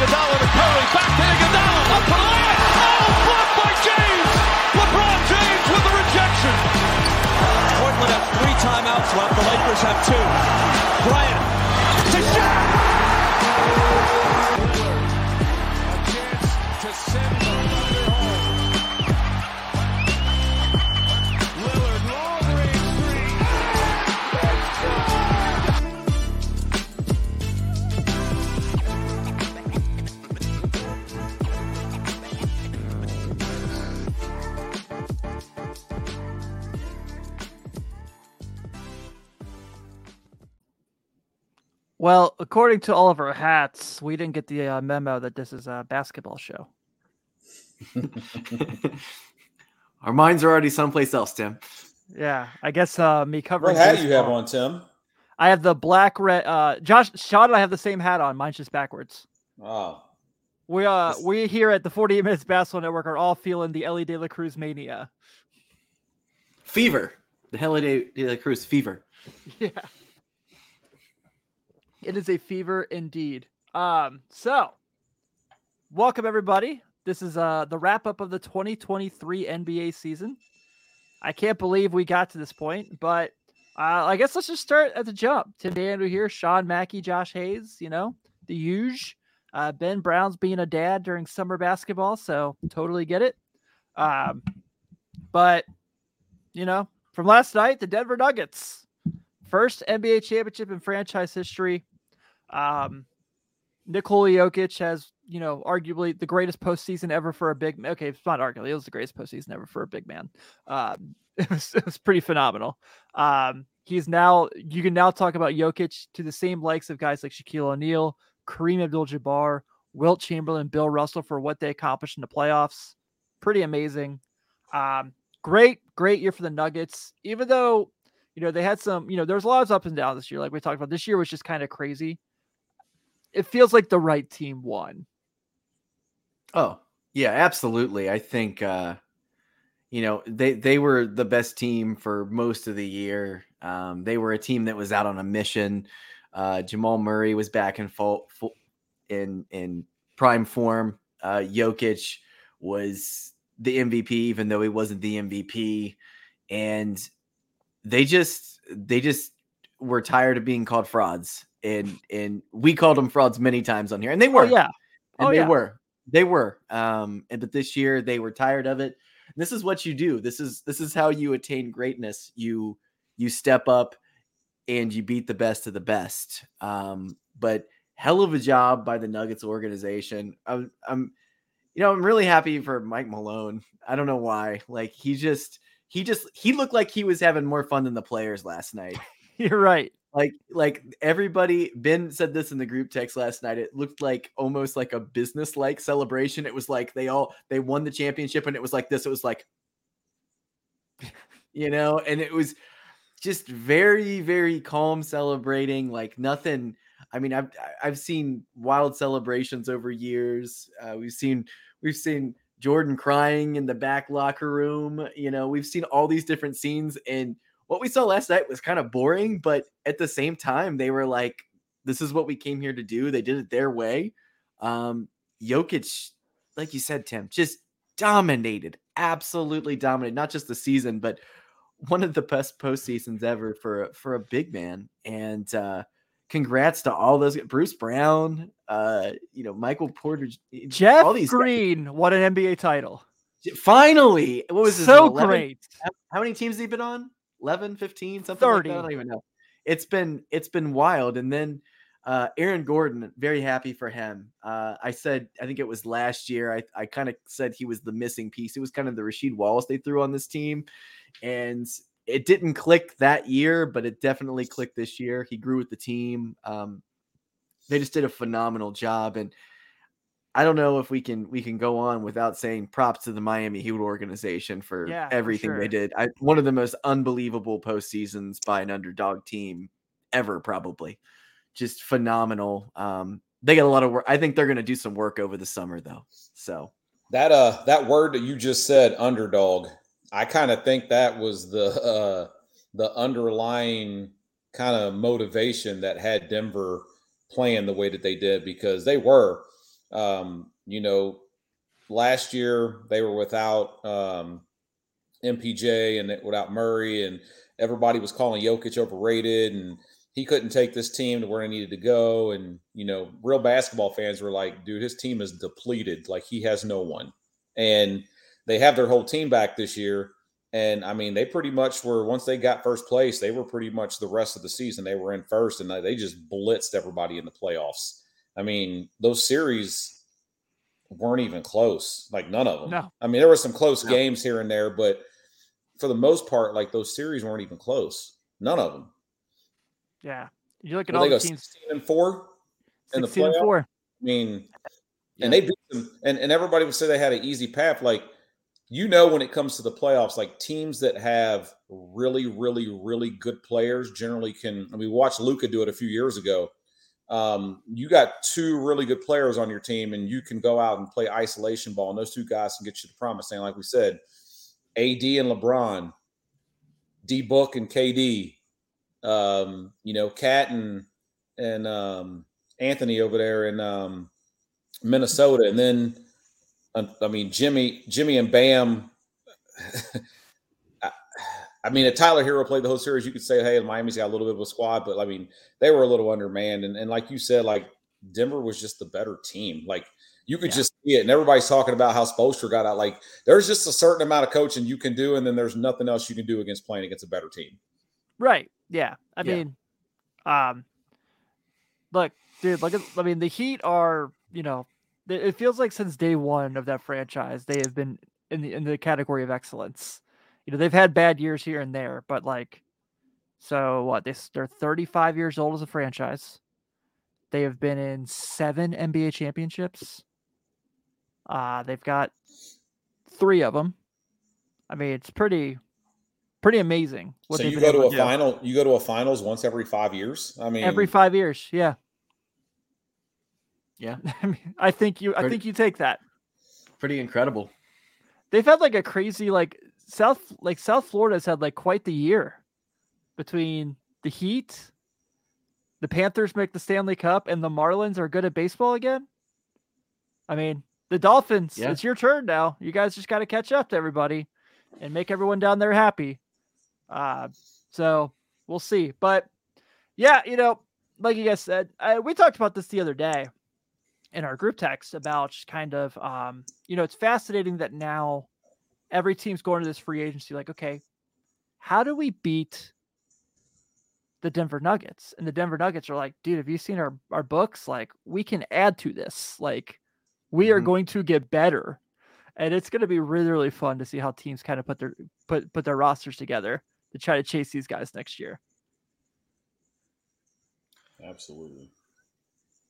Iguodala to Curry, back to Iguodala, up for the layup. Oh, blocked by James. LeBron James with the rejection. Portland has three timeouts left. The Lakers have two. Bryant to Shaq. According to all of our hats, we didn't get the uh, memo that this is a basketball show. Our minds are already someplace else, Tim. Yeah, I guess uh, me covering. What hat do you have baseball- on, Tim? I have the black red. Uh, Josh, Sean, and I have the same hat on. Mine's just backwards. Oh, We uh, This- we here at the 48 Minutes Basketball Network are all feeling the Elly De La Cruz mania. Fever. The Holiday De La Cruz fever. Yeah. It is a fever indeed. Um, so welcome everybody. This is uh the wrap up of the 2023 NBA season. I can't believe we got to this point, but uh, I guess let's just start at the jump. Tim Andrew here, Sean Mackey, Josh Hayes, you know, the huge. Uh, ben Brown's being a dad during summer basketball, so totally get it. Um, but you know, from last night, the Denver Nuggets first NBA championship in franchise history. Um, Nikola Jokic has, you know, arguably the greatest postseason ever for a big. Okay, it's not arguably it was the greatest postseason ever for a big man. Um, it was it was pretty phenomenal. Um, he's now you can now talk about Jokic to the same likes of guys like Shaquille O'Neal, Kareem Abdul-Jabbar, Wilt Chamberlain, Bill Russell for what they accomplished in the playoffs. Pretty amazing. Um, great, great year for the Nuggets. Even though you know they had some, you know, there was a lot of ups and downs this year. Like we talked about, this year was just kind of crazy. It feels like the right team won. Oh, yeah, absolutely. I think uh you know, they they were the best team for most of the year. Um they were a team that was out on a mission. Uh Jamal Murray was back in full, full in in prime form. Uh Jokic was the MVP even though he wasn't the MVP and they just they just were tired of being called frauds and and we called them frauds many times on here and they were Oh yeah, and Oh, they yeah. were they were um and but this year they were tired of it. This is what you do. This is this is how you attain greatness. You you step up and you beat the best of the best um but hell of a job by the nuggets organization. I'm i'm you know i'm really happy for mike malone. I don't know why. Like he just he just he looked like he was having more fun than the players last night. You're right. Like like everybody ben said this in the group text last night it looked like almost like a business like celebration it was like they all they won the championship and it was like this it was like you know and it was just very very calm celebrating like nothing i mean i've i've seen wild celebrations over years uh, we've seen we've seen jordan crying in the back locker room you know we've seen all these different scenes and what we saw last night was kind of boring, but at the same time, they were like, this is what we came here to do. They did it their way. Um, Jokic, like you said, Tim, just dominated, absolutely dominated, not just the season, but one of the best postseasons ever for a- for a big man. And uh congrats to all those Bruce Brown, uh, you know, Michael Porter, Jeff all these guys. Green won an NBA title. Finally, what was this? so 11 great. how, many teams have he been on 11 15 something like that? 30. i don't even know it's been it's been wild and then uh aaron gordon very happy for him uh i said i think it was last year i, I kind of said he was the missing piece it was kind of the Rasheed wallace they threw on this team and it didn't click that year but it definitely clicked this year he grew with the team um they just did a phenomenal job and I don't know if we can we can go on without saying props to the Miami Heat organization for Yeah, for everything sure. they did. I, one of the most unbelievable postseasons by an underdog team ever, probably. Just phenomenal. Um, they got a lot of work. I think they're going to do some work over the summer, though. So that uh that word that you just said, underdog. I kind of think that was the uh the underlying kind of motivation that had Denver playing the way that they did because they were um, you know, last year they were without um MPJ and without Murray, and everybody was calling Jokic overrated, and he couldn't take this team to where he needed to go. And you know, real basketball fans were like, "Dude, his team is depleted. Like he has no one." And they have their whole team back this year. And I mean, they pretty much were once they got first place, they were pretty much the rest of the season. They were in first, and they just blitzed everybody in the playoffs. I mean, those series weren't even close. Like none of them. No. I mean, there were some close No. games here and there, but for the most part, like those series weren't even close. None of them. Yeah. You look at Well, all they the go teams 16 and four. in the 16 and 4. I mean, Yeah. and they beat them, and, and everybody would say they had an easy path. Like, you know, when it comes to the playoffs, like teams that have really, really, really good players generally can. I mean, we watched Luka do it a few years ago. Um, you got two really good players on your team, and you can go out and play isolation ball, and those two guys can get you the promise. land. Like we said, AD and LeBron, D Book and KD, um, you know, KAT and and um, Anthony over there in um, Minnesota, and then I mean Jimmy, Jimmy and Bam. I, mean, if Tyler Herro played the whole series, you could say, "Hey, Miami's got a little bit of a squad," but I mean, they were a little undermanned, and, and like you said, like Denver was just the better team. Like you could Yeah. just see it, and everybody's talking about how Spoelstra got out. Like there's just a certain amount of coaching you can do, and then there's nothing else you can do against playing against a better team. Right. Yeah. I Yeah. mean, um, look, dude, look at, I mean, the Heat are, you know, it feels like since day one of that franchise, they have been in the in the category of excellence. You know, they've had bad years here and there, but like, so what? They, s- they're 35 years old as a franchise. They have been in seven NBA championships. Uh, they've got three of them. I mean, it's pretty, pretty amazing. What so you go to a do. final, you go to a finals once every five years. I mean, every five years. Yeah. Yeah. I mean, I think you. I think you take that. Pretty incredible. They've had like a crazy like South like South Florida's had like quite the year between the Heat, the Panthers make the Stanley Cup, and the Marlins are good at baseball again. I mean, the Dolphins. Yeah. It's your turn now. You guys just got to catch up to everybody and make everyone down there happy. Uh, so we'll see. But yeah, you know, like you guys said, I, we talked about this the other day in our group text about just kind of, um, you know, it's fascinating that now every team's going to this free agency like, okay, how do we beat the Denver Nuggets? And the Denver Nuggets are like, dude, have you seen our, our books? Like, we can add to this. Like, we are Mhm. going to get better. And it's going to be really, really fun to see how teams kind of put their put put their rosters together to try to chase these guys next year. absolutely.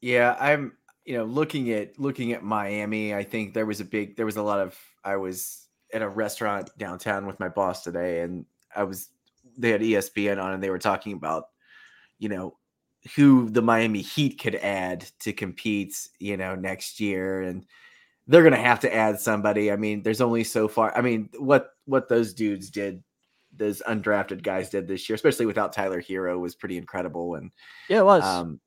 Yeah, I'm you know looking at looking at Miami. I think there was a big there was a lot of I was at a restaurant downtown with my boss today, and I was they had ESPN on, and they were talking about you know who the Miami Heat could add to compete you know next year, and they're gonna have to add somebody. I mean, there's only so far. I mean, what what those dudes did. Those undrafted guys did this year, especially without Tyler Herro, was pretty incredible. And Yeah, it was. um,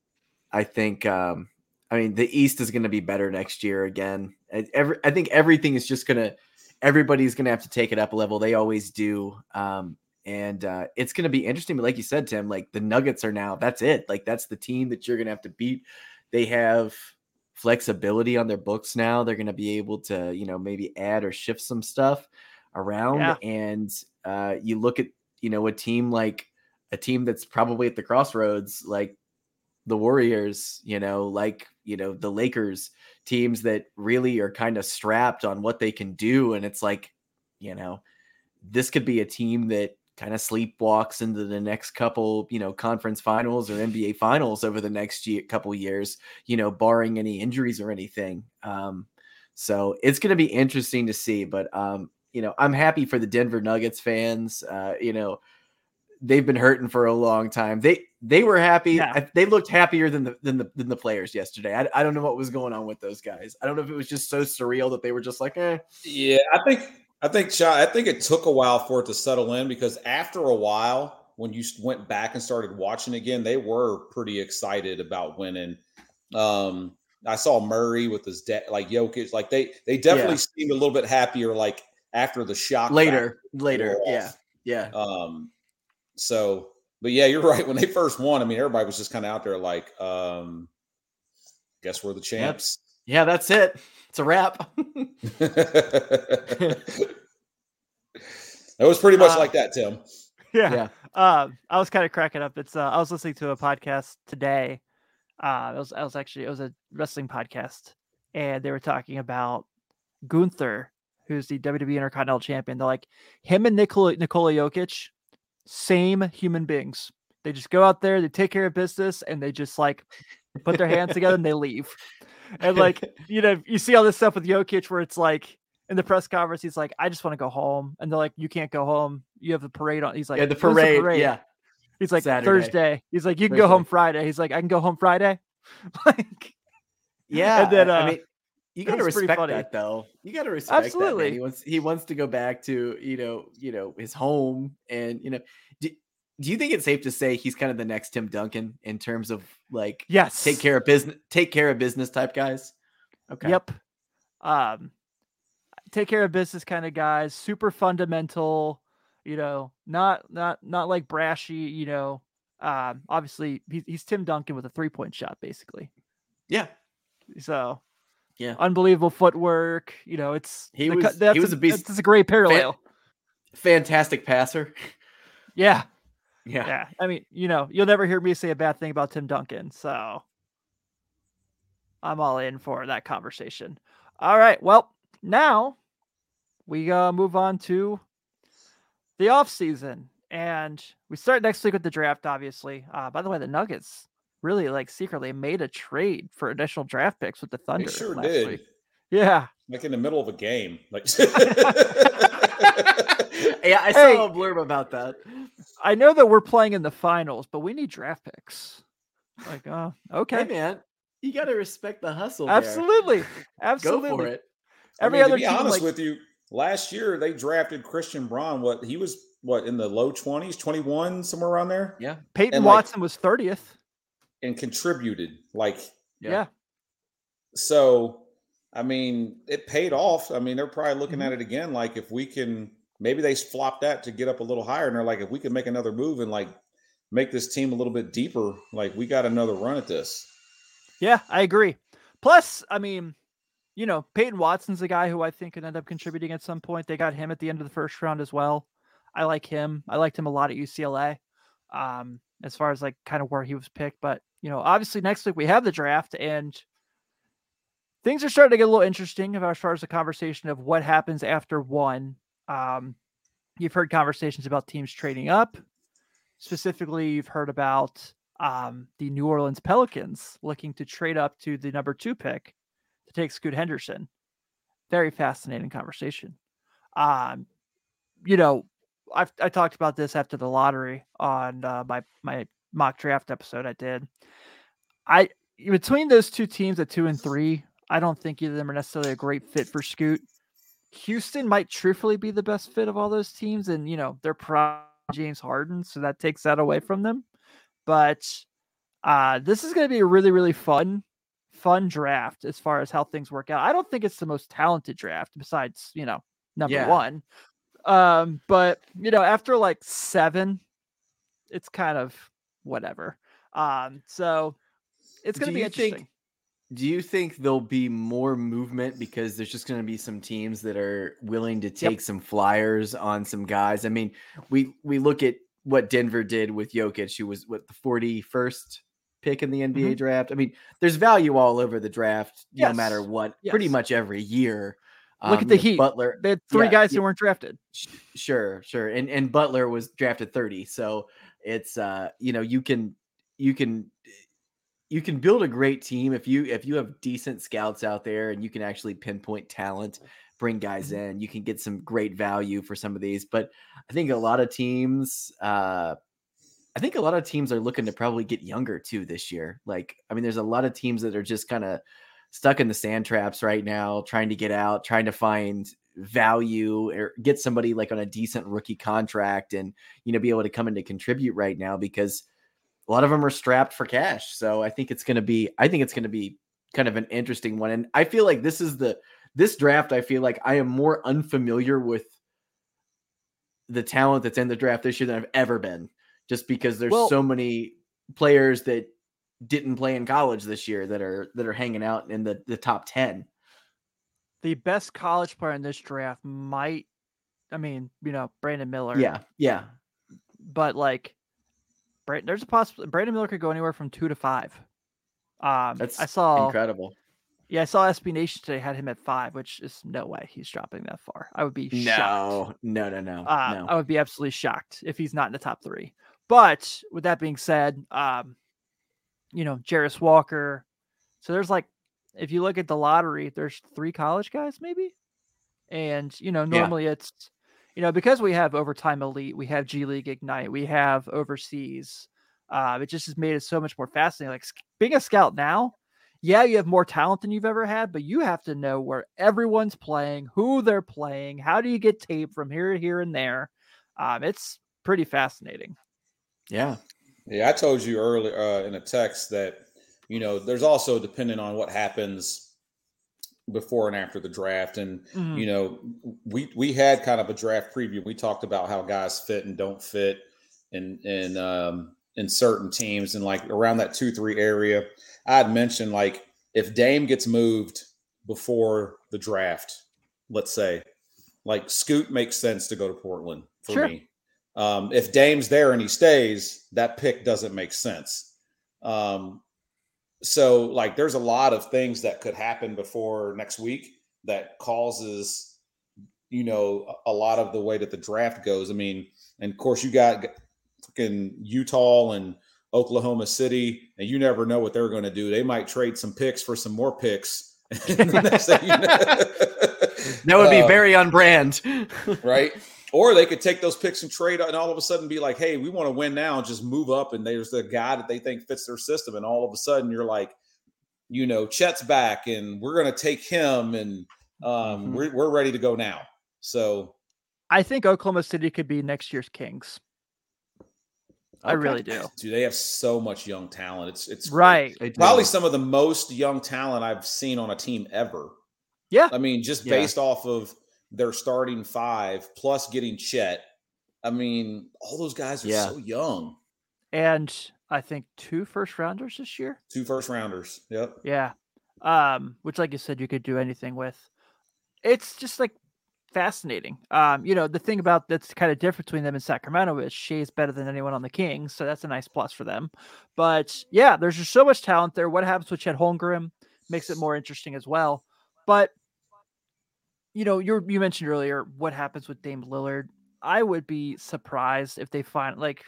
I think, um, I mean, the East is going to be better next year again. I- Every, I think everything is just going to, everybody's going to have to take it up a level. They always do. Um, and uh, it's going to be interesting. But like you said, Tim, like the Nuggets are now, that's it. Like that's the team that you're going to have to beat. They have flexibility on their books now. They're going to be able to, you know, maybe add or shift some stuff around. Yeah. And uh, you look at, you know, a team like a team that's probably at the crossroads, like the Warriors, you know, like, you know, the Lakers, teams that really are kind of strapped on what they can do. And it's like, you know, this could be a team that kind of sleepwalks into the next couple, you know, conference finals or NBA finals over the next year, couple years, you know, barring any injuries or anything. Um, so it's going to be interesting to see, but, um, you know, I'm happy for the Denver Nuggets fans. Uh, you know, they've been hurting for a long time. They they were happy. Yeah. They looked happier than the than the than the players yesterday. I, I don't know what was going on with those guys. I don't know if it was just so surreal that they were just like, eh. Yeah, I think I think Sha- I think it took a while for it to settle in because after a while, when you went back and started watching again, they were pretty excited about winning. Um, I saw Murray with his de- like Jokic, like they they definitely Yeah. seemed a little bit happier. Like after the shock later, later, yeah, yeah. Um, so, but yeah, you're right. When they first won, I mean, everybody was just kind of out there like, um, guess we're the champs. Yeah, that's it. It's a wrap. it was pretty much Uh, like that, Tim. Yeah. yeah. Um, I was kind of cracking up. It's uh, I was listening to a podcast today. Uh, it was I was actually it was a wrestling podcast, and they were talking about Gunther, who's the WWE Intercontinental Champion. They're like him and Nikola Nikola Jokic, same human beings. They just go out there, they take care of business, and they just like put their hands together and they leave. And like you know, you see all this stuff with Jokic where it's like in the press conference, he's like, "I just want to go home," and they're like, "You can't go home. You have the parade on." He's like, yeah, the "When's parade, Yeah. He's like Saturday. Thursday. He's like, you can go home Friday. He's like, I can go home Friday. like, Yeah. And then, uh, I mean, you gotta respect funny. that though. You gotta respect that. man. Absolutely. He wants he wants to go back to, you know, you know, his home. And you know, do, do you think it's safe to say he's kind of the next Tim Duncan in terms of like yes, take care of business take care of business type guys? Okay. Yep. Um, take care of business kind of guys. Super fundamental. You know, not not not like brashy. You know, um, obviously he's, he's Tim Duncan with a three point shot, basically. Yeah. So Yeah. unbelievable footwork. You know, it's He the was- he was a beast. It's a great parallel. Fantastic passer. yeah. Yeah. yeah. I mean, you know, you'll never hear me say a bad thing about Tim Duncan. So I'm all in for that conversation. All right. Well, now we uh, move on to the off season, and we start next week with the draft. Obviously, uh, by the way, the Nuggets really like secretly made a trade for additional draft picks with the Thunder. They sure last did. week. Yeah. Like in the middle of a game. Like yeah, I Hey. saw a blurb about that. I know that we're playing in the finals, but we need draft picks. Like, oh, okay. Hey man, you gotta respect the hustle. there. Absolutely. Go Absolutely. for it. I Every mean, other to be team, honest like, with you, last year they drafted Christian Braun. What he was what in the low twenties, twenty one, somewhere around there, Yeah. Peyton and, like- Watson was 30th. And contributed. Like Yeah. Yeah. so, I mean, it paid off. I mean, they're probably looking Mm-hmm. at it again. Like if we can, maybe they flop that to get up a little higher, and they're like, if we can make another move and like make this team a little bit deeper, like we got another run at this. Yeah, I agree. Plus, I mean, you know, Peyton Watson's a guy who I think could end up contributing at some point. They got him at the end of the first round as well. I like him. I liked him a lot at UCLA. Um, as far as like kind of where he was picked. But you know, obviously next week we have the draft and things are starting to get a little interesting as far as the conversation of what happens after one. Um, you've heard conversations about teams trading up. Specifically, you've heard about um, the New Orleans Pelicans looking to trade up to the number two pick to take Scoot Henderson. Very fascinating conversation. Um, you know, I've I talked about this after the lottery on uh, my my mock draft episode I did. I between those two teams at two and three, I don't think either of them are necessarily a great fit for Scoot. Houston might truthfully be the best fit of all those teams, and you know they're pro James Harden, so that takes that away from them. But uh, this is going to be a really really fun fun draft as far as how things work out. I don't think it's the most talented draft besides you know number Yeah. one. Um, but you know after like seven, it's kind of whatever. Um, so it's going to be interesting. think- Do you think there'll be more movement because there's just going to be some teams that are willing to take some flyers on some guys? I mean, we we look at what Denver did with Jokic, who was what the 41st pick in the NBA draft. I mean, there's value all over the draft, no matter Mm-hmm. Yes. what, pretty much every year. Look at Um, the Heat. Butler. They had three yeah, guys yeah. who weren't drafted. Sure, sure. And and Butler was drafted 30. So it's uh, you know, you can you can you can build a great team if you if you have decent scouts out there and you can actually pinpoint talent, bring guys Mm-hmm. in, you can get some great value for some of these. But I think a lot of teams uh I think a lot of teams are looking to probably get younger too this year. Like, I mean, there's a lot of teams that are just kind of stuck in the sand traps right now, trying to get out, trying to find value or get somebody like on a decent rookie contract and you know be able to come in to contribute right now because a lot of them are strapped for cash. So I think it's going to be I think it's going to be kind of an interesting one and I feel like this is the this draft, I feel like I am more unfamiliar with the talent that's in the draft this year than I've ever been, just because there's Well- so many players that didn't play in college this year that are that are hanging out in the the top ten. The best college player in this draft might, I mean, you know, Brandon Miller. Yeah, yeah, but like, Brand, there's a possibility Brandon Miller could go anywhere from two to five. Um, that's I saw. incredible. Yeah, I saw SB Nation today had him at five, which is no way he's dropping that far. I would be shocked. No, no, no, no, Uh, no. I would be absolutely shocked if he's not in the top three. But with that being said, um, you know, Jarace Walker. So there's like, if you look at the lottery, there's three college guys maybe, and you know, Yeah. normally it's, you know, because we have overtime elite, we have G League Ignite, we have overseas. Uh, it just has made it so much more fascinating. Like being a scout now, yeah, you have more talent than you've ever had, but you have to know where everyone's playing, who they're playing, how do you get tape from here, here, and there. Um, it's pretty fascinating. Yeah, Yeah, I told you earlier uh, in a text that you know there's also depending on what happens before and after the draft, and Mhm. you know we we had kind of a draft preview. We talked about how guys fit and don't fit, in in um, in certain teams, and like around that two three area. I had mentioned like if Dame gets moved before the draft, let's say, like Scoot makes sense to go to Portland for Sure. me. Um, if Dame's there and he stays, that pick doesn't make sense. Um, so like there's a lot of things that could happen before next week that causes you know a lot of the way that the draft goes. I mean, and of course you got fucking Utah and Oklahoma City, and you never know what they're going to do. They might trade some picks for some more picks. And the next thing you know- that would be Uh, very on brand. right? Or they could take those picks and trade and all of a sudden be like, hey, we want to win now and just move up. And there's the guy that they think fits their system. And all of a sudden you're like, you know, Chet's back and we're going to take him and um, Mhm. we're, we're ready to go now. So I think Oklahoma City could be next year's Kings. I really do. do they have so much young talent? It's, it's. Right. They. Probably some of the most young talent I've seen on a team ever. Yeah. I mean, just Yeah. based off of their starting five plus getting Chet. I mean, all those guys are Yeah. so young. And I think two first rounders this year. Two first rounders. Yep. Yeah. Um, which like you said, you could do anything with. It's just like fascinating. Um, you know, the thing about that's kind of different between them and Sacramento is Shai's better than anyone on the Kings, so that's a nice plus for them. But yeah, there's just so much talent there. What happens with Chet Holmgren makes it more interesting as well. But you know, you you mentioned earlier what happens with Dame Lillard. I would be surprised if they find like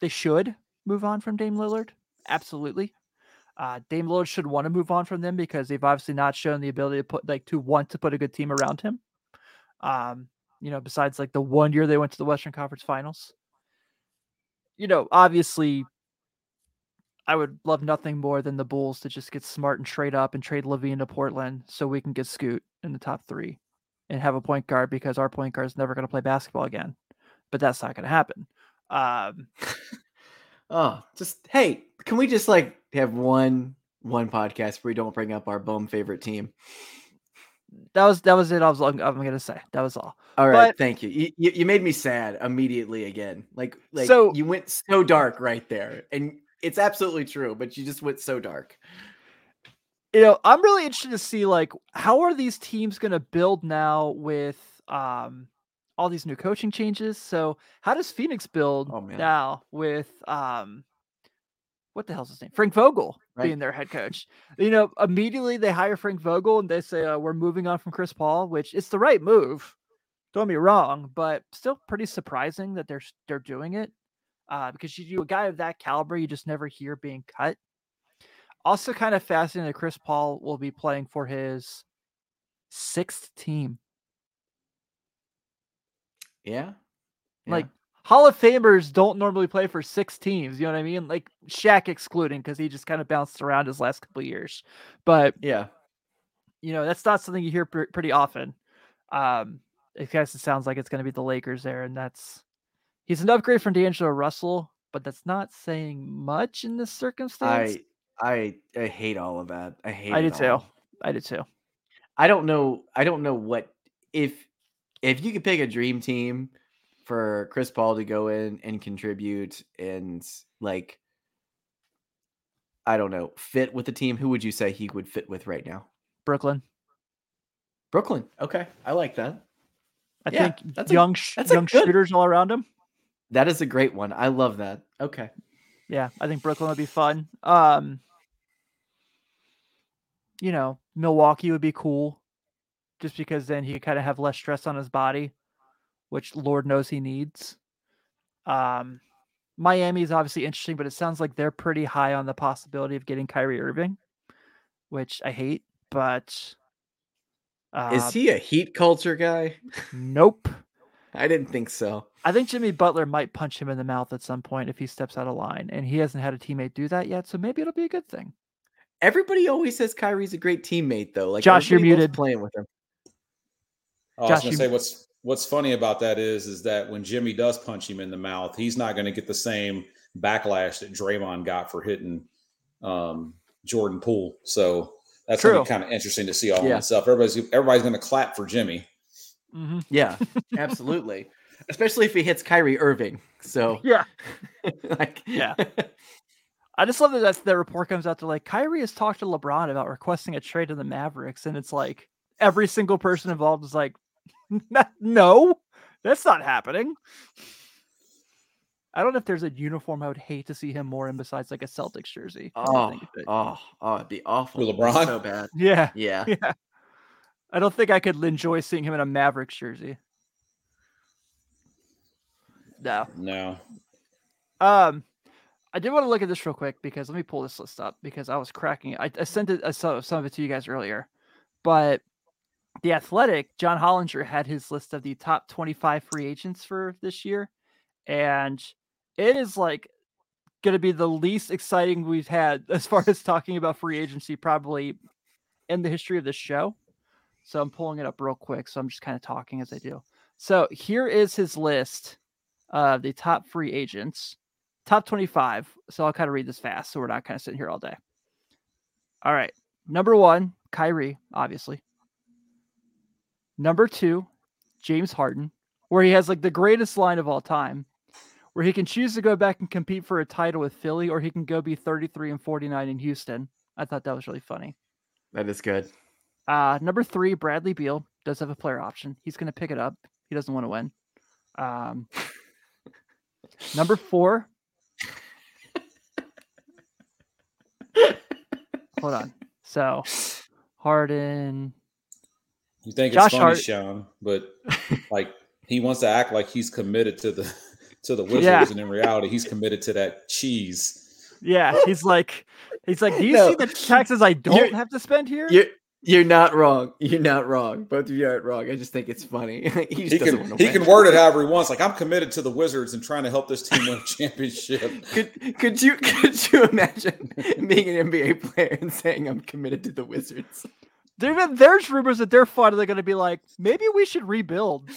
they should move on from Dame Lillard. Absolutely. Uh, Dame Lillard should want to move on from them because they've obviously not shown the ability to put like to want to put a good team around him. Um, you know, besides like the one year they went to the Western Conference Finals. You know, obviously, I would love nothing more than the Bulls to just get smart and trade up and trade LaVine to Portland so we can get Scoot in the top three and have a point guard because our point guard is never going to play basketball again. But that's not going to happen. Um, Oh, just hey, can we just like have one one podcast where we don't bring up our bum favorite team? that was that was it. I was I'm going to say that was all. All right, But- thank you. you. You you made me sad immediately again. Like like So- you went so dark right there, and it's absolutely true. But you just went so dark. You know, I'm really interested to see like how are these teams going to build now with um all these new coaching changes. So how does Phoenix build Oh, now with um what the hell's his name? Frank Vogel Right. being their head coach. You know, immediately they hire Frank Vogel and they say uh, we're moving on from Chris Paul, which it's the right move. Don't be wrong, but still pretty surprising that they're they're doing it. Uh, because you, you a guy of that caliber, you just never hear being cut. Also, kind of fascinating that Chris Paul will be playing for his sixth team. Yeah. Like Hall of Famers don't normally play for six teams. You know what I mean? Like Shaq excluding because he just kind of bounced around his last couple of years. But yeah, you know that's not something you hear pr- pretty often. Um, it guess it sounds like it's going to be the Lakers there, and that's he's an upgrade from D'Angelo Russell, but that's not saying much in this circumstance. I I I hate all of that. I hate. I it do too. all. I did too. I don't know. I don't know what if if you could pick a dream team for Chris Paul to go in and contribute and like I don't know, fit with the team, who would you say he would fit with right now? Brooklyn. Brooklyn. Okay. I like that. I Yeah, think that's young sh- that's a young shooters all around him. That is a great one. I love that. Okay. Yeah, I think Brooklyn would be fun. Um, you know, Milwaukee would be cool, just because then he could kind of have less stress on his body, which Lord knows he needs. Um, Miami is obviously interesting, but it sounds like they're pretty high on the possibility of getting Kyrie Irving, which I hate. But uh, is he a heat culture guy? Nope. I didn't think so. I think Jimmy Butler might punch him in the mouth at some point if he steps out of line, and he hasn't had a teammate do that yet. So maybe it'll be a good thing. Everybody always says Kyrie's a great teammate, though. Like Josh, you're muted. Playing with him. I was gonna say what's what's funny about that is is that when Jimmy does punch him in the mouth, he's not going to get the same backlash that Draymond got for hitting um, Jordan Poole. So that's going to be kind of interesting to see all Yeah. that stuff. Everybody's everybody's going to clap for Jimmy. Hmm Yeah, absolutely. Especially if he hits Kyrie Irving. So, Yeah. like, Yeah. I just love that that's, that report comes out to like Kyrie has talked to LeBron about requesting a trade to the Mavericks, and it's like every single person involved is like, no, that's not happening. I don't know if there's a uniform I would hate to see him more in besides like a Celtics jersey. Oh, oh, oh, it'd be awful. For LeBron? so bad. yeah, Yeah. yeah. I don't think I could enjoy seeing him in a Mavericks jersey. No. No, Um, I did want to look at this real quick because let me pull this list up because I was cracking it. I, I sent it, I saw some of it to you guys earlier, but the Athletic, John Hollinger had his list of the top 25 free agents for this year, and it is like going to be the least exciting we've had as far as talking about free agency probably in the history of this show. So I'm pulling it up real quick. So I'm just kind of talking as I do. So here is his list of the top free agents, top 25. So I'll kind of read this fast so we're not kind of sitting here all day. All right. Number one, Kyrie, obviously. Number two, James Harden, where he has like the greatest line of all time, where he can choose to go back and compete for a title with Philly, or he can go be 33 and 49 in Houston. I thought that was really funny. That is good. Uh, number three, Bradley Beal does have a player option. He's going to pick it up. He doesn't want to win. Um, number four. Hold on. So, Harden. you think Josh it's funny, Hart- Sean, but like he wants to act like he's committed to the to the Wizards, Yeah. and in reality, he's committed to that cheese. Yeah, he's like, he's like, do you No, see the taxes I don't you're- have to spend here? You're you're not wrong. You're not wrong. Both of you aren't wrong. I just think it's funny. he just He can want to he win. can word it however he wants. Like I'm committed to the Wizards and trying to help this team win a championship. Could could you could you imagine being an NBA player and saying I'm committed to the Wizards? There, there's rumors that they're finally going to be like, maybe we should rebuild.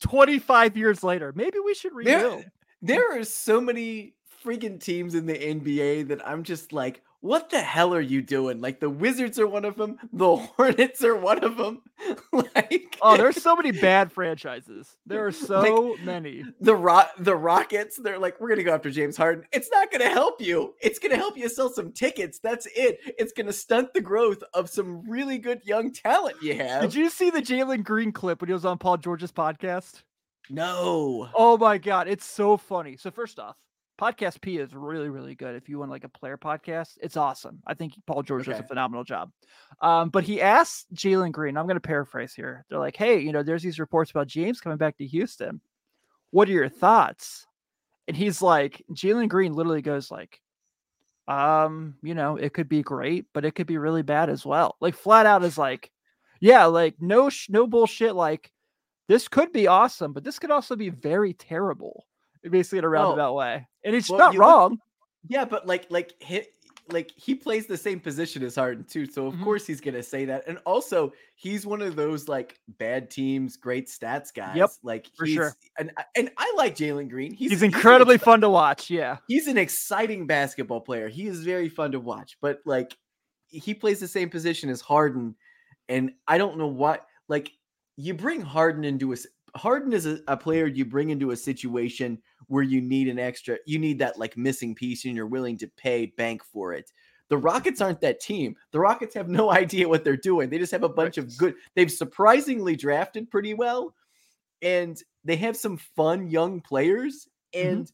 25 years later, maybe we should There- rebuild. There are so many freaking teams in the NBA that I'm just like, what the hell are you doing? Like the Wizards are one of them, the Hornets are one of them. like Oh, there's so many bad franchises. There are so many. the rock the Rockets, they're like, we're gonna go after James Harden. It's not gonna help you. It's gonna help you sell some tickets. That's it. It's gonna stunt the growth of some really good young talent you have. Did you see the Jalen Green clip when he was on Paul George's podcast? No. Oh my god, it's so funny. So first off, Podcast P is really, really good. If you want like a player podcast, it's awesome. I think Paul George does a phenomenal job. Um, but he asked Jalen Green, I'm gonna paraphrase here. They're like, hey, you know, there's these reports about James coming back to Houston. What are your thoughts? And he's like, Jalen Green literally goes like, um, you know, it could be great, but it could be really bad as well. Like flat out is like, yeah, like no sh- no bullshit. Like this could be awesome, but this could also be very terrible. Basically, in a roundabout way, and it's well, not you look- wrong. Yeah, but like like he, like he plays the same position as Harden too, so of Mhm. course he's gonna say that. And also, he's one of those like bad teams, great stats guys. Yep, like for he's, sure. And I- and I like Jalen Green. He's He's, incredibly exci- fun to watch. Yeah, he's an exciting basketball player. He is very fun to watch, but like he plays the same position as Harden. and I don't know what. Like you bring Harden into a Harden is a, a player you bring into a situation where you need an extra, you need that like missing piece, and you're willing to pay bank for it. The Rockets aren't that team. The Rockets have no idea what they're doing. They just have a bunch of good. They've surprisingly drafted pretty well, and they have some fun young players. Mm-hmm. And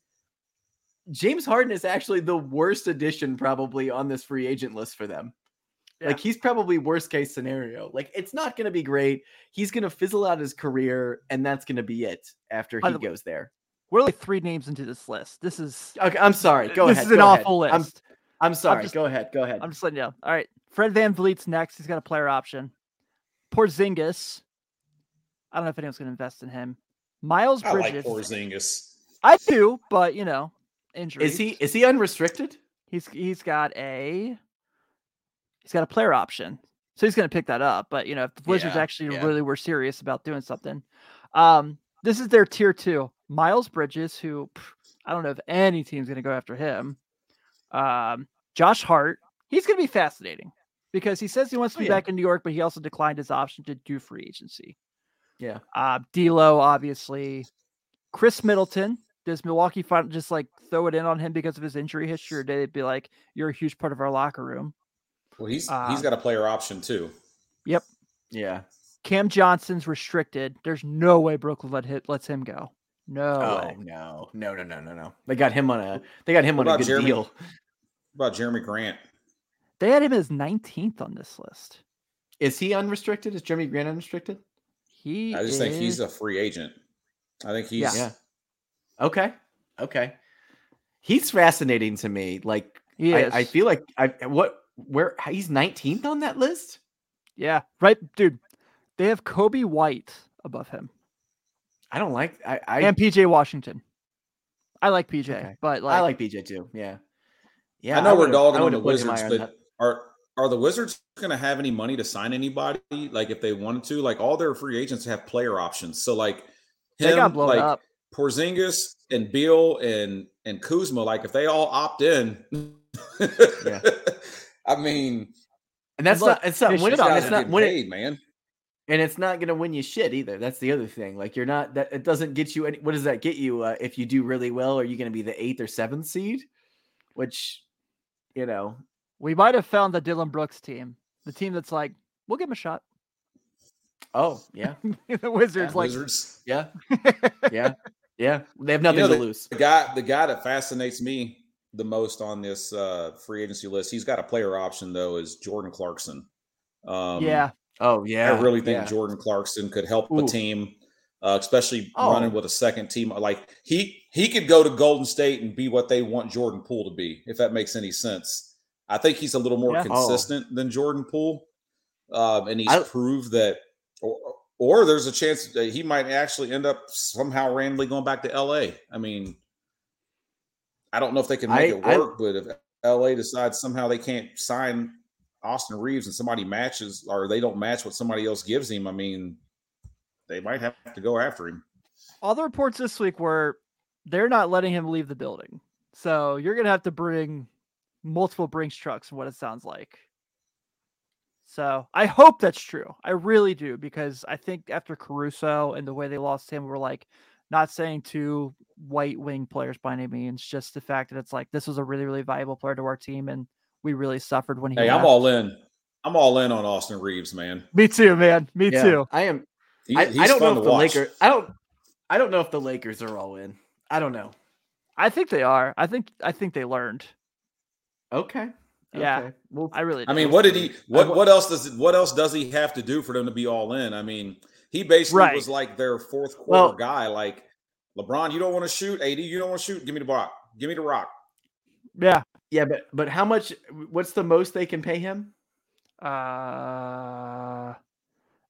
James Harden is actually the worst addition probably on this free agent list for them. Like he's probably worst case scenario. Like it's not going to be great. He's going to fizzle out his career, and that's going to be it after he the goes there. We're like three names into this list. This is Okay, I'm sorry. Go this ahead. This is an go ahead. awful I'm, list. I'm sorry. just- go ahead. Go ahead. I'm just letting you know. All right. Fred VanVleet's next. He's got a player option. Porzingis. I don't know if anyone's going to invest in him. Miles I like Bridges. Porzingis. I do, but you know, injury. is he is he unrestricted? He's he's got a he's got a player option, so he's going to pick that up. But you know, if the Wizards Yeah, actually yeah. really were serious about doing something, um, this is their tier two. Miles Bridges, who pff, I don't know if any team's going to go after him. Um, Josh Hart, he's going to be fascinating because he says he wants to Oh, be yeah. back in New York, but he also declined his option to do free agency. Yeah. Uh, D'Lo, obviously. Khris Middleton. Does Milwaukee find, just like throw it in on him because of his injury history, or did it be like you're a huge part of our locker room? Well, he's Uh, he's got a player option too. Yep. Yeah. Cam Johnson's restricted. There's no way Brooklyn let hit lets him go. No Oh way. no, no, no, no, no, no. They got him on a they got him What on a good Jeremy- deal. What about Jerami Grant? They had him as 19th on this list. Is he unrestricted? Is Jerami Grant unrestricted? He I just think he's a free agent. I think he's Yeah. Yeah. Okay. Okay. He's fascinating to me. Like he is. I, I feel like I what where he's 19th on that list. yeah, right, dude. They have Coby White above him I don't like I I, and PJ Washington. I like PJ, Okay. but like, I like PJ too. Yeah. Yeah. I know we're dogging on the Wizards, but are are the Wizards going to have any money to sign anybody? Like if they wanted to, like all their free agents have player options. So like they got him, blown like up. Porzingis and Beal and and Kuzma, like if they all opt in, Yeah. I mean, and that's Look, not it's not they winning should these on it's not getting winning paid, man. and it's not going to win you shit either. That's the other thing. Like you're not that it doesn't get you any. What does that get you? Uh, if you do really well, are you going to be the eighth or seventh seed? Which, you know, We might have found the Dillon Brooks team, the team that's like, we'll give him a shot. oh yeah, the Wizards, like, Wizards. yeah, yeah, yeah. They have nothing know, to the- lose. The guy, the guy that fascinates me the most on this uh, free agency list, he's got a player option though, is Jordan Clarkson. Um, yeah, Oh yeah, I really think yeah. Jordan Clarkson could help Ooh. a team, uh, especially Oh. running with a second team. Like he he could go to Golden State and be what they want Jordan Poole to be, if that makes any sense. I think he's a little more Yeah. Oh. consistent than Jordan Poole, um, and he's I- proved that. Or, or there's a chance that he might actually end up somehow randomly going back to L.A. I mean, I don't know if they can make I- it I- work, but if L.A. decides somehow they can't sign Austin Reaves and somebody matches or they don't match what somebody else gives him, I mean, they might have to go after him. all the reports this week were they're not letting him leave the building. So you're gonna have to bring multiple Brinks trucks, from what it sounds like. So I hope that's true. I really do because I think after Caruso and the way they lost him, we're like not saying two white wing players by any means, just the fact that it's like this was a really really valuable player to our team, and we really suffered when he. Hey, I'm all in. I'm all in on Austin Reaves, man. Me too, man. Me Yeah, too. I am. He- I, he's I don't fun know to if the watch. Lakers. I don't. I don't know if the Lakers are all in. I don't know. I think they are. I think I think they learned. Okay. Yeah. Okay. Well, I really. I mean, what did he? What what else does what else does he have to do for them to be all in? I mean, he basically Right. was like their fourth quarter Well- guy. Like LeBron, you don't want to shoot. AD, you don't want to shoot. Give me the rock. Give me the rock. yeah. yeah, but but how much? What's the most they can pay him? Uh,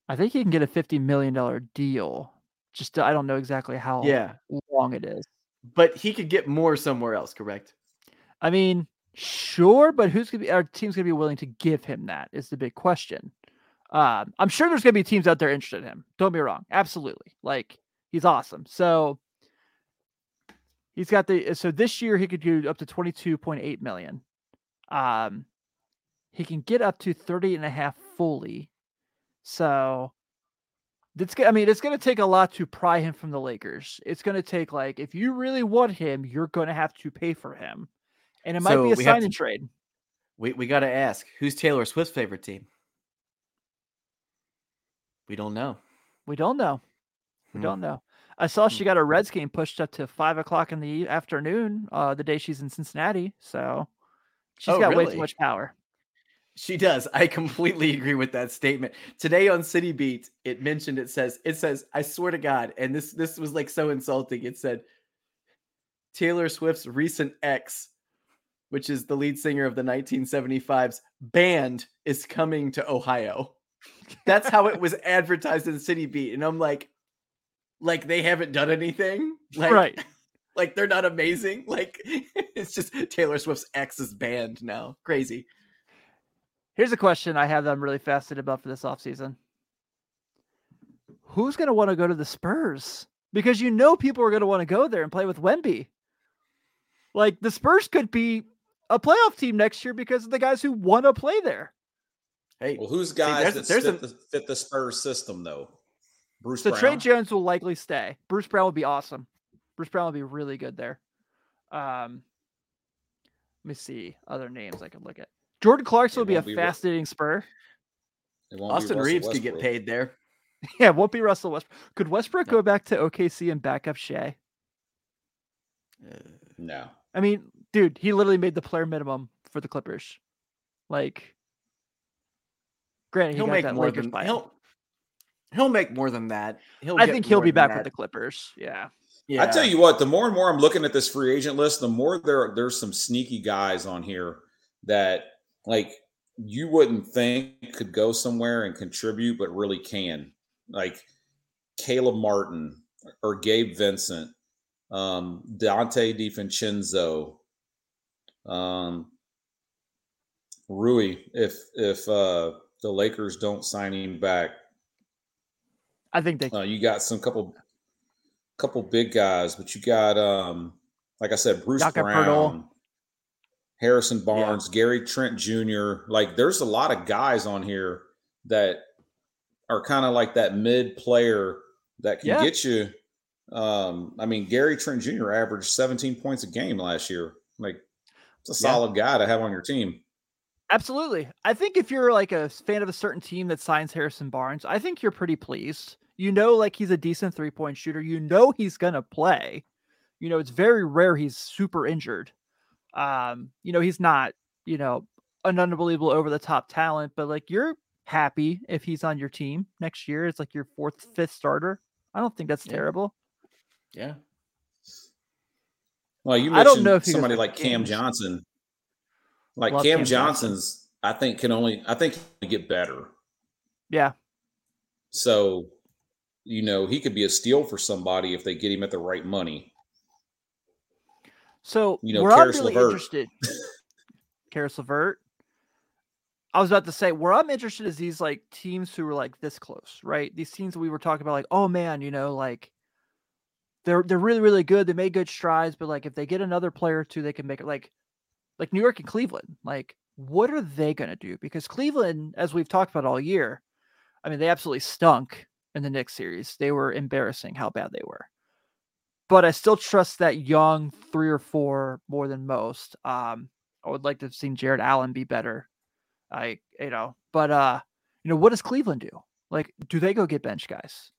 I think he can get a fifty million dollar deal. Just I don't know exactly how Yeah, long it is. but he could get more somewhere else. Correct. I mean, sure, but who's gonna be our team's gonna be willing to give him that is the big question. Um, I'm sure there's gonna be teams out there interested in him. Don't be wrong, absolutely. Like he's awesome. So he's got the so this year he could do up to 22.8 million. Um, he can get up to 30 and a half fully. So it's I mean, it's gonna take a lot to pry him from the Lakers. It's gonna take like if you really want him, you're gonna have to pay for him. And it might So be a sign and to- trade. We we got to ask who's Taylor Swift's favorite team? We don't know. We don't know. We Hmm. don't know. I saw Hmm. she got a Reds game pushed up to five o'clock in the afternoon, uh, the day she's in Cincinnati. So she's Oh, got way too much power. She does. I completely agree with that statement. Today on City Beat, it mentioned it says it says I swear to God, and this this was like so insulting. It said Taylor Swift's recent ex, which is the lead singer of the 1975's band, is coming to Ohio. That's how it was advertised in City Beat, and I'm like, like they haven't done anything, like, right. Like they're not amazing. Like it's just Taylor Swift's ex's band now. Crazy. Here's a question I have that I'm really fascinated about for this offseason. Who's going to want to go to the Spurs? Because you know people are going to want to go there and play with Wemby. Like the Spurs could be a playoff team next year because of the guys who want to play there. Hey, Well, who's See, guys there's- that fit, a- the, fit the Spurs system though? Bruce So Brown. Tre Jones will likely stay. Bruce Brown will be awesome. Bruce Brown will be really good there. Um, let me see other names I can look at. Jordan Clarkson will be a be fascinating Spur. It won't be Austin Reaves could get paid there. Yeah, won't be Russell Westbrook. Could Westbrook No. go back to OKC and back up Shai? Uh, No. I mean, dude, he literally made the player minimum for the Clippers. Like, granted, he he'll got make more Lakers than buyout. he'll he'll make more than that. He'll I think he'll be than back with the Clippers. Yeah. Yeah. I tell you what, the more and more I'm looking at this free agent list, the more there there's some sneaky guys on here that like you wouldn't think could go somewhere and contribute, but really can. Like Caleb Martin or Gabe Vincent, um, Donte DiVincenzo, um, Rui. If if uh, the Lakers don't sign him back, I think they uh, you got some couple couple big guys, but you got um like I said, Bruce Brown, Poeltl. Harrison Barnes, Gary Trent Jr. Like there's a lot of guys on here that are kind of like that mid player that can Yeah. get you. Um, I mean, Gary Trent Jr. averaged 17 points a game last year. Like it's a Yeah. solid guy to have on your team. Absolutely. I think if you're like a fan of a certain team that signs Harrison Barnes, I think you're pretty pleased. You know, like he's a decent three point shooter. You know he's gonna play. You know, it's very rare he's super injured. Um, you know, he's not, you know, an unbelievable over the top talent, but like you're happy if he's on your team next year. It's like your fourth, fifth starter. I don't think that's Yeah. terrible. Yeah. Well, you I don't mentioned know if somebody like Cam games. Johnson. Like Cam, Cam Johnson. Johnson's, I think can only I think he can get better. Yeah. So, you know, he could be a steal for somebody if they get him at the right money. So You know, where I'm Caris really LeVert. interested, Caris LeVert. I was about to say where I'm interested is these like teams who were like this close, right? These teams we were talking about, like, oh man, you know, like they're they're really really good. They made good strides, but like if they get another player or two, they can make it. Like like New York and Cleveland, like what are they going to do? Because Cleveland, as we've talked about all year, I mean, they absolutely stunk in the Knicks series. They were embarrassing how bad they were but I still trust that young three or four more than most. Um, I would like to have seen Jarrett Allen be better. I, you know, but uh, you know, what does Cleveland do? Like, do they go get bench guys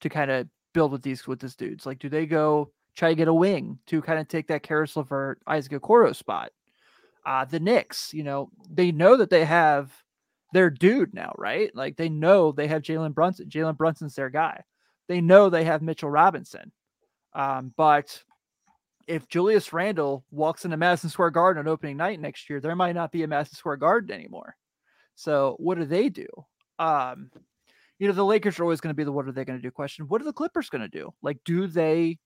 to kind of build with these with these dudes? Like, do they go try to get a wing to kind of take that Caris LeVert, Isaac Okoro spot? Uh, the Knicks, you know, they know that they have their dude now, right? Like they know they have Jalen Brunson. Jalen Brunson's their guy. They know they have Mitchell Robinson. Um, but if Julius Randle walks into Madison Square Garden on opening night next year, there might not be a Madison Square Garden anymore. So what do they do? Um, you know, the Lakers are always going to be the what are they going to do question. What are the Clippers going to do? Like, do they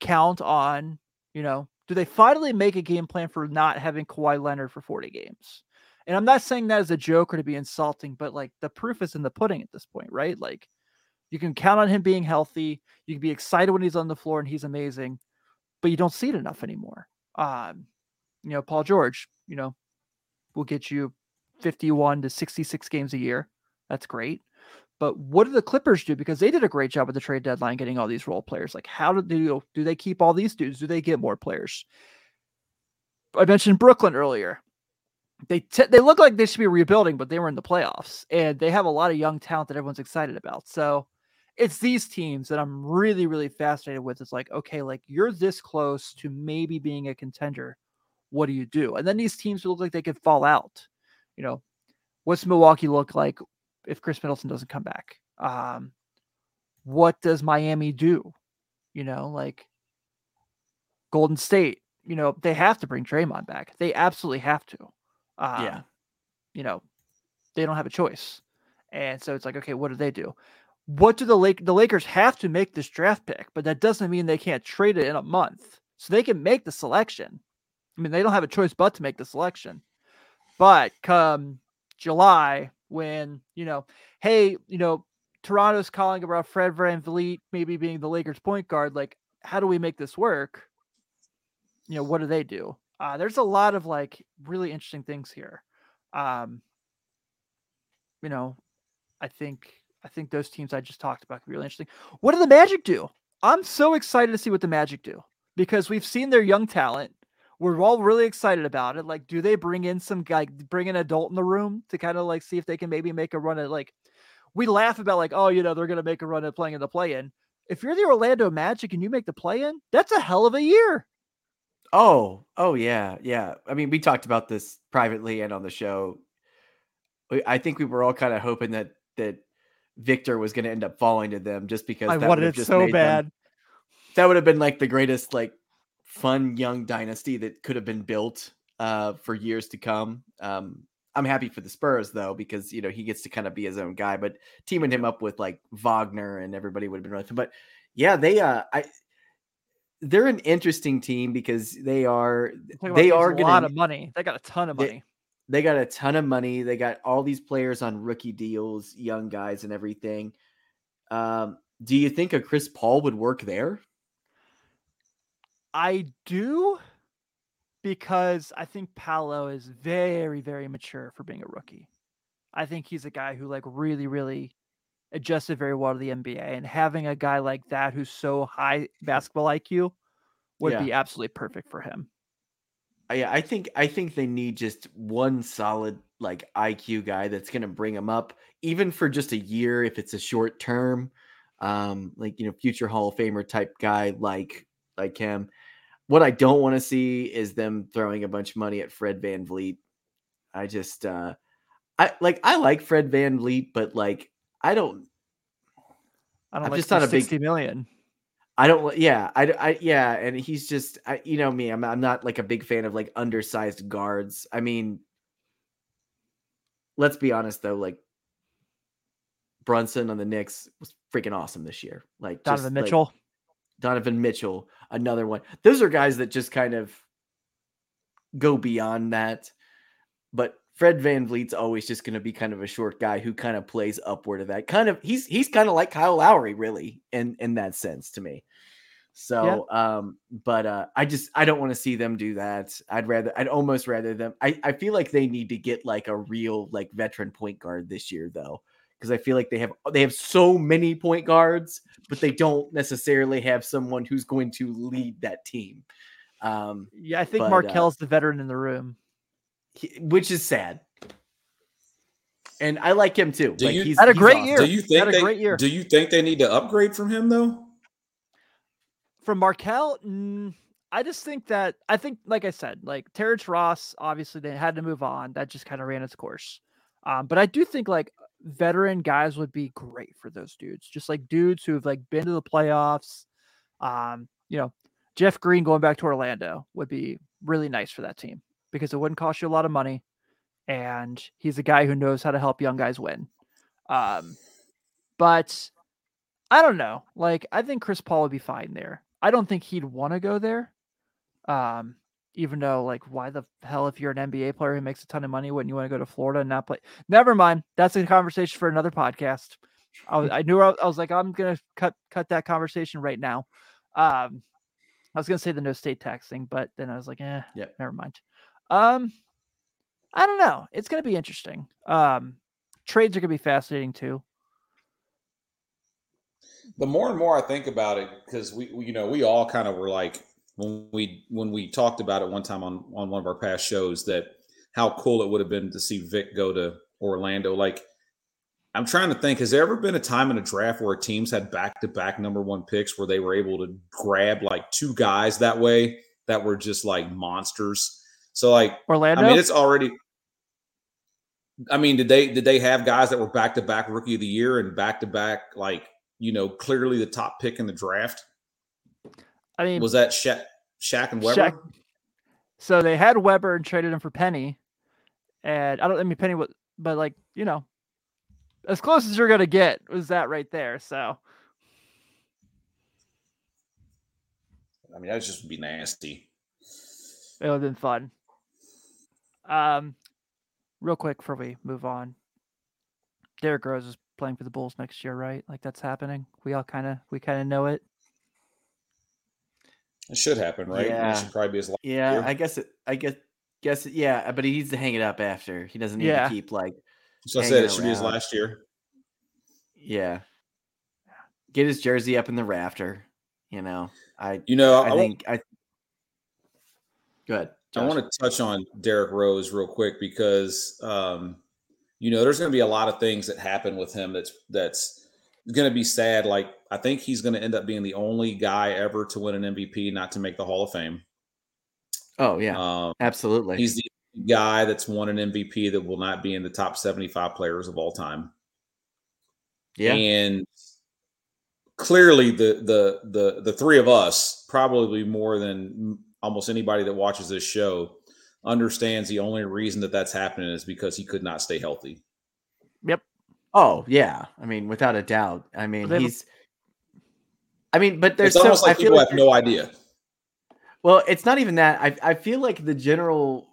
count on, you know, do they finally make a game plan for not having Kawhi Leonard for 40 games? And I'm not saying that as a joke or to be insulting, but like the proof is in the pudding at this point, right? Like you can count on him being healthy. You can be excited when he's on the floor and he's amazing, but you don't see it enough anymore. Um, you know, Paul George, you know, will get you 51 to 66 games a year. That's great. But what do the Clippers do? Because they did a great job at the trade deadline getting all these role players. Like, how do they do they keep all these dudes? Do they get more players? I mentioned Brooklyn earlier. They t- they look like they should be rebuilding, but they were in the playoffs, and they have a lot of young talent that everyone's excited about. So it's these teams that I'm really really fascinated with. It's like okay, like you're this close to maybe being a contender. What do you do? And then these teams look like they could fall out. You know, what's Milwaukee look like if Khris Middleton doesn't come back? Um, what does Miami do? You know, like Golden State, you know, they have to bring Draymond back. They absolutely have to. Um, Yeah. You know, they don't have a choice. And so it's like, okay, what do they do? What do the Lake the Lakers have to make this draft pick, but that doesn't mean they can't trade it in a month. So they can make the selection. I mean, they don't have a choice but to make the selection. But come July, when, you know, hey, you know, Toronto's calling about Fred VanVleet maybe being the Lakers point guard, like, how do we make this work? You know, what do they do? Uh, there's a lot of like really interesting things here. Um, you know, I think I think those teams I just talked about could be really interesting. What do the Magic do? I'm so excited to see what the Magic do because we've seen their young talent. We're all really excited about it. Like, do they bring in some guy, bring an adult in the room to kind of like see if they can maybe make a run at like? We laugh about like, oh, you know, they're gonna make a run at playing in the play-in. If you're the Orlando Magic and you make the play-in, that's a hell of a year. Oh, oh yeah, yeah. I mean, we talked about this privately and on the show. I think we were all kind of hoping that that Victor was going to end up falling to them just because I that wanted it just so made them- bad. that would have been like the greatest like fun young dynasty that could have been built uh for years to come. Um I'm happy for the Spurs though because you know he gets to kind of be his own guy, but teaming him up with like Wagner and everybody would have been fun. But yeah, they uh I they're an interesting team because they are they are a lot to of money. They got a ton of They- money. they got a ton of money. They got all these players on rookie deals, young guys and everything. Um, do you think a Chris Paul would work there? I do because I think Paolo is very, very mature for being a rookie. I think he's a guy who like really, really adjusted very well to the NBA. And having a guy like that who's so high basketball IQ would Yeah. be absolutely perfect for him. I, I think I think they need just one solid like IQ guy that's going to bring him up, even for just a year if it's a short term, um, like you know, future Hall of Famer type guy like like him. What I don't want to see is them throwing a bunch of money at Fred VanVleet. I just uh I like I like Fred VanVleet, but like I don't I don't I'm like just not a big- 60 million. I don't yeah, I, I yeah, and he's just I, you know me, I'm I'm not like a big fan of like undersized guards. I mean let's be honest though, like Brunson on the Knicks was freaking awesome this year. Like just, Donovan like, Mitchell. Donovan Mitchell, another one. Those are guys that just kind of go beyond that. But Fred VanVleet's always just going to be kind of a short guy who kind of plays upward of that. Kind of he's he's kind of like Kyle Lowry really in in that sense to me. So um but uh I just I don't want to see them do that. I'd rather I'd almost rather them I I feel like they need to get like a real like veteran point guard this year though because I feel like they have they have so many point guards but they don't necessarily have someone who's going to lead that team. Um Yeah, I think but, uh, Markelle's the veteran in the room. he- which is sad. And I like him too. Do like you- he's, Had a great awesome. year. Do you think Had a they, great year. Do you think they need to upgrade from him though? From Markel, mm, I just think that I think, like I said, like Terrence Ross, obviously they had to move on. That just kind of ran its course. Um, but I do think like veteran guys would be great for those dudes, just like dudes who have like been to the playoffs. Um, you know, Jeff Green going back to Orlando would be really nice for that team because it wouldn't cost you a lot of money, and he's a guy who knows how to help young guys win. Um, but I don't know. Like, I think Chris Paul would be fine there. I don't think he'd want to go there. Um, even though, like, why the hell, if you're an NBA player who makes a ton of money, wouldn't you want to go to Florida and not play? Never mind. That's a conversation for another podcast. I, was, I knew I, I was like, I'm gonna cut cut that conversation right now. Um, I was gonna say the no state tax thing, but then I was like, eh, Yeah. never mind. Um, I don't know. It's gonna be interesting. Um, trades are gonna be fascinating too. the more and more I think about it, because we, we, you know, we all kind of were like when we when we talked about it one time on on one of our past shows that how cool it would have been to see Vic go to Orlando. Like, I'm trying to think, has there ever been a time in a draft where teams had back to back number one picks where they were able to grab like two guys that way that were just like monsters? So like Orlando. I mean, it's already. I mean, did they did they have guys that were back to back rookie of the year and back to back like you know clearly the top pick in the draft? I mean, Was that Shaq, Shaq and Webber? Shaq- so they had Webber and traded him for Penny, and I don't. I mean, Penny was, but like you know, as close as you're gonna get was that right there. So I mean, that would just be nasty. it would have been fun. Um, real quick before we move on, Derrick Rose is playing for the Bulls next year, right? Like that's happening. We all kind of we kind of know it. It should happen, right? Yeah. It should probably be his last Yeah, year. I guess it. I guess guess it, yeah, but he needs to hang it up after. He doesn't need Yeah. to keep like So I said hanging it should be his last year. yeah. Get his jersey up in the rafter. You know, I You know, I, I, think I. Good. I want to touch on Derrick Rose real quick because um, you know there's going to be a lot of things that happen with him that's that's going to be sad. Like I think he's going to end up being the only guy ever to win an MVP, not to make the Hall of Fame. Oh yeah, Um, absolutely. he's the guy that's won an MVP that will not be in the top 75 players of all time. yeah. And clearly the the the the three of us, probably more than almost anybody that watches this show, understands the only reason that that's happening is because he could not stay healthy. Oh yeah. I mean, without a doubt. I mean, They have he's. I mean, but there's it's so, almost I like feel people like have no idea. Well, it's not even that. I I feel like the general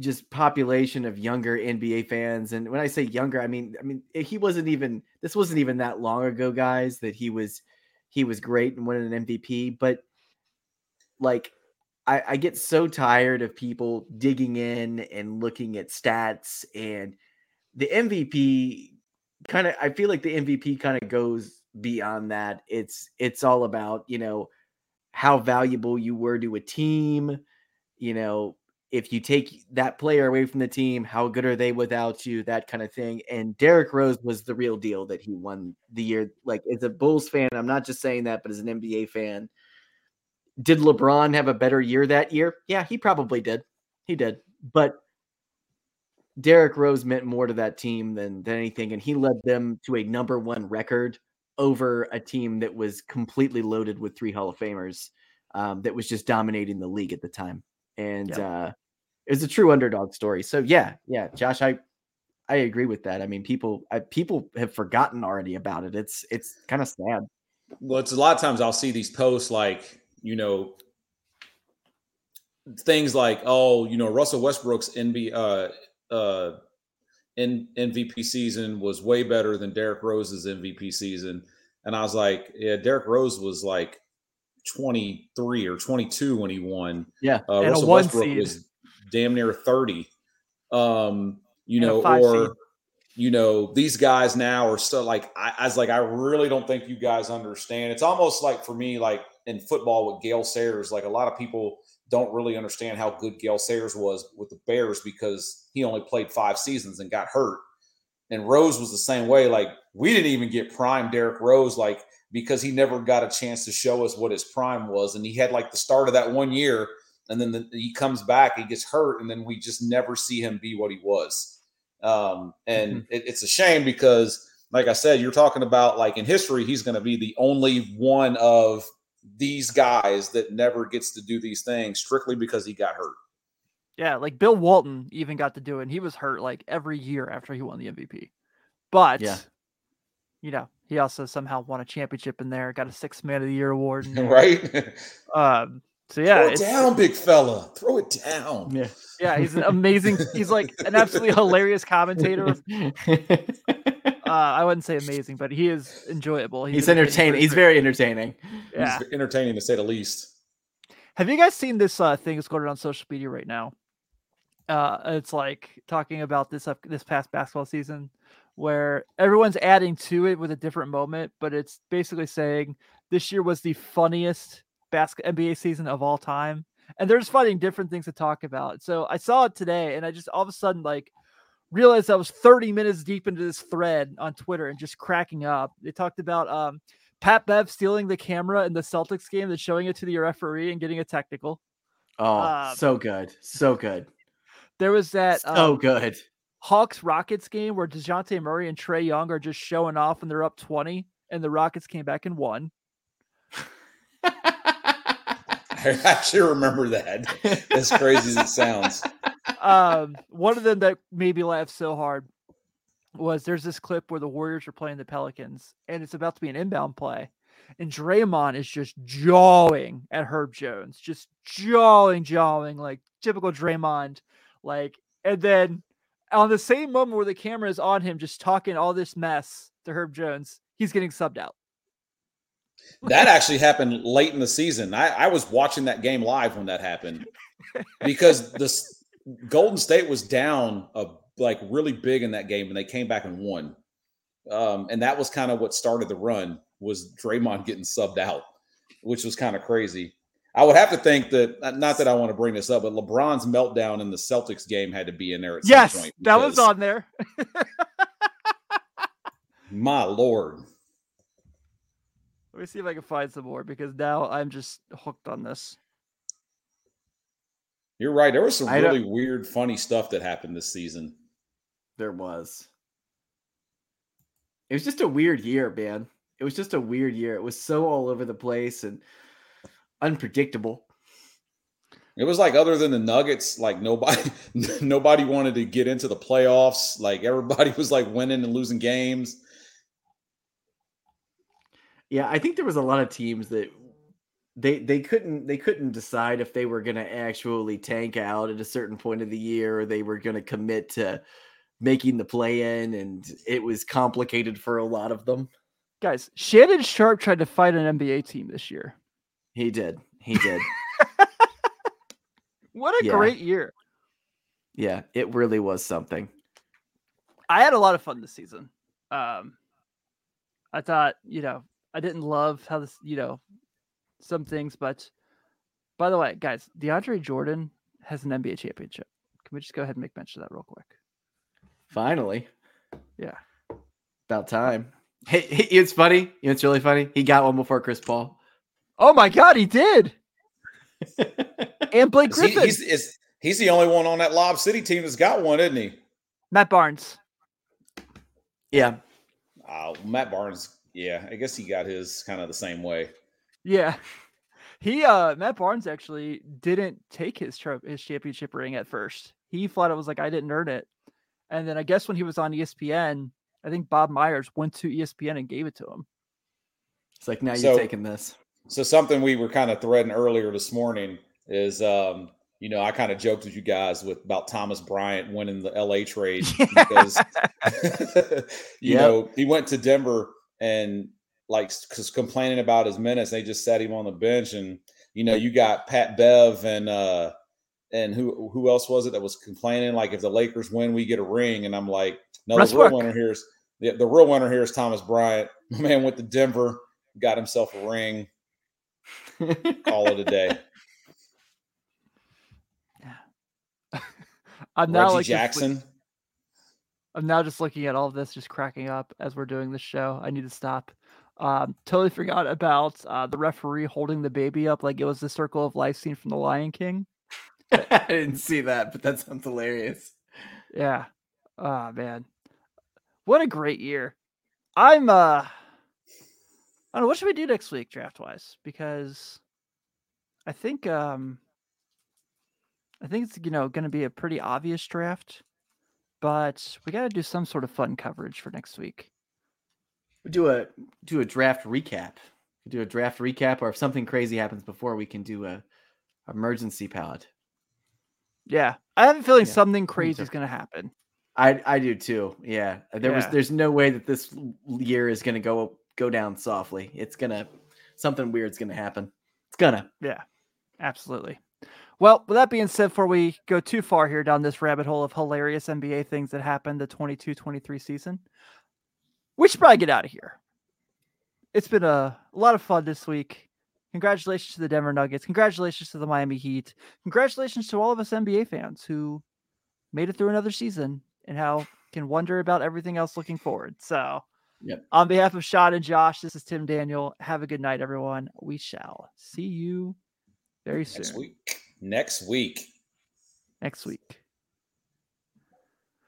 just population of younger NBA fans, and when I say younger, I mean I mean he wasn't even this wasn't even that long ago, guys, that he was he was great and winning an MVP. But like I, I get so tired of people digging in and looking at stats and the MVP kind of I feel like the MVP kind of goes beyond that. It's it's all about, you know, how valuable you were to a team. You know, if you take that player away from the team, how good are they without you? That kind of thing. And Derrick Rose was the real deal that he won the year. Like as a Bulls fan, I'm not just saying that, but as an NBA fan, did LeBron have a better year that year? Yeah, he probably did. He did. But Derrick Rose meant more to that team than than anything, and he led them to a number one record over a team that was completely loaded with three Hall of Famers um, that was just dominating the league at the time. And Yep. uh, it was a true underdog story. So yeah, yeah, Josh, I I agree with that. I mean, people I, people have forgotten already about it. It's it's kind of sad. Well, it's a lot of times I'll see these posts like, you know, things like, oh, you know, Russell Westbrook's NBA. uh uh in MVP season was way better than Derrick Rose's MVP season. And I was like, yeah, Derrick Rose was like 23 or 22 when he won. Yeah. Uh, And Russell Westbrook seed. was damn near 30. Um, you And know, or seed. you know, these guys now are so like I, I was like, I really don't think you guys understand. It's almost like for me, like in football with Gale Sayers, like a lot of people don't really understand how good Gale Sayers was with the Bears because he only played five seasons and got hurt. And Rose was the same way. Like we didn't even get prime Derrick Rose, like because he never got a chance to show us what his prime was. And he had like the start of that one year, and then the, he comes back, he gets hurt, and then we just never see him be what he was. Um, and it, it's a shame because, like I said, you're talking about like in history, he's going to be the only one of these guys that never gets to do these things strictly because he got hurt. Yeah, like Bill Walton even got to do it. And he was hurt like every year after he won the MVP. But Yeah. you know, he also somehow won a championship in there, got a six man of the year award. in right? Um so yeah, Throw it down, big fella. Throw it down. Yeah. yeah, he's an amazing he's like an absolutely hilarious commentator. Uh I wouldn't say amazing, but he is enjoyable. he's an entertaining. He's very entertaining. yeah. He's entertaining to say the least. Have you guys seen this uh, thing that's going around on social media right now? Uh, it's like talking about this up this past basketball season, where everyone's adding to it with a different moment, but it's basically saying this year was the funniest basket NBA season of all time. And they're just finding different things to talk about. So I saw it today and I just all of a sudden like realized I was 30 minutes deep into this thread on Twitter and just cracking up. They talked about um, Pat Bev stealing the camera in the Celtics game and showing it to the referee and getting a technical. Oh, Um, so good. So good. There was that So um, good. Hawks Rockets game where Dejounte Murray and Trae Young are just showing off and they're up 20 and the Rockets came back and won. I actually remember that. As crazy as it sounds. um, one of them that made me laugh so hard was there's this clip where the Warriors are playing the Pelicans and it's about to be an inbound play. And Draymond is just jawing at Herb Jones, just jawing, jawing, like typical Draymond. Like, and then on the same moment where the camera is on him, just talking all this mess to Herb Jones, he's getting subbed out. That actually happened late in the season. I, I was watching that game live when that happened because this Golden State was down a, like really big in that game, and they came back and won. Um, and that was kind of what started the run was Draymond getting subbed out, which was kind of crazy. I would have to think that not that I want to bring this up, but LeBron's meltdown in the Celtics game had to be in there at Yes, some point. that was on there. My lord. Let me see if I can find some more because now I'm just hooked on this. You're right. There was some I really weird, funny stuff that happened this season. There was. It was just a weird year, man. It was just a weird year. It was so all over the place and unpredictable. It was like other than the Nuggets, like nobody nobody wanted to get into the playoffs. Like everybody was like winning and losing games. Yeah, I think there was a lot of teams that they they couldn't they couldn't decide if they were going to actually tank out at a certain point of the year or they were going to commit to making the play in and it was complicated for a lot of them. Guys, Shannon Sharpe tried to fight an NBA team this year. He did. He did. What a Yeah. great year. yeah, it really was something. I had a lot of fun this season. Um, I thought, you know, I didn't love how this, you know, some things, but by the way, guys, DeAndre Jordan has an NBA championship. Can we just go ahead and make mention of that real quick? Finally. Yeah. About time. Hey, hey, it's funny. You know, it's really funny. He got one before Chris Paul. Oh my God, he did. And Blake Is he- Griffin, he's, is- he's the only one on that Lob City team that's got one, isn't he? Matt Barnes. yeah. Uh, Matt Barnes, yeah, I guess he got his kind of the same way. Yeah. He uh Matt Barnes actually didn't take his tro- his championship ring at first. He thought it was like I didn't earn it. And then I guess when he was on ESPN, I think Bob Myers went to ESPN and gave it to him. It's like now So- you're taking this. So something we were kind of threading earlier this morning is, um, you know, I kind of joked with you guys with about Thomas Bryant winning the LA trade because you Yep. know he went to Denver and like complaining about his minutes, they just sat him on the bench, and you know you got Pat Bev and uh and who who else was it that was complaining like if the Lakers win, we get a ring, and I'm like, no, the real Brook. winner here is the, the real winner here is Thomas Bryant. My man went to Denver, got himself a ring, call it a day. I'm now Reggie like just Jackson. I'm now just looking at all of this, just cracking up as we're doing this show. I need to stop. Um, totally forgot about uh, the referee holding the baby up like it was the circle of life scene from The Lion King. I didn't see that, but that sounds hilarious. Yeah. Oh man. What a great year. I'm uh I don't know what should we do next week draft wise because I think um I think it's you know going to be a pretty obvious draft but we got to do some sort of fun coverage for next week. We do a do a draft recap. We do a draft recap, or if something crazy happens before, we can do a emergency pod. Yeah. I have a feeling Yeah, something crazy is going to happen. I I do too. Yeah, there was there's no way that this year is gonna go go down softly. It's gonna something weird's gonna happen. It's gonna. Yeah. Absolutely. Well, with that being said, before we go too far here down this rabbit hole of hilarious NBA things that happened the 22 23 season, we should probably get out of here. It's been a, a lot of fun this week. Congratulations to the Denver Nuggets. Congratulations to the Miami Heat. Congratulations to all of us NBA fans who made it through another season and how can wonder about everything else looking forward. So, Yep. on behalf of Sean and Josh, this is Tim Daniel. Have a good night, everyone. We shall see you very soon Next week. Next week. next week.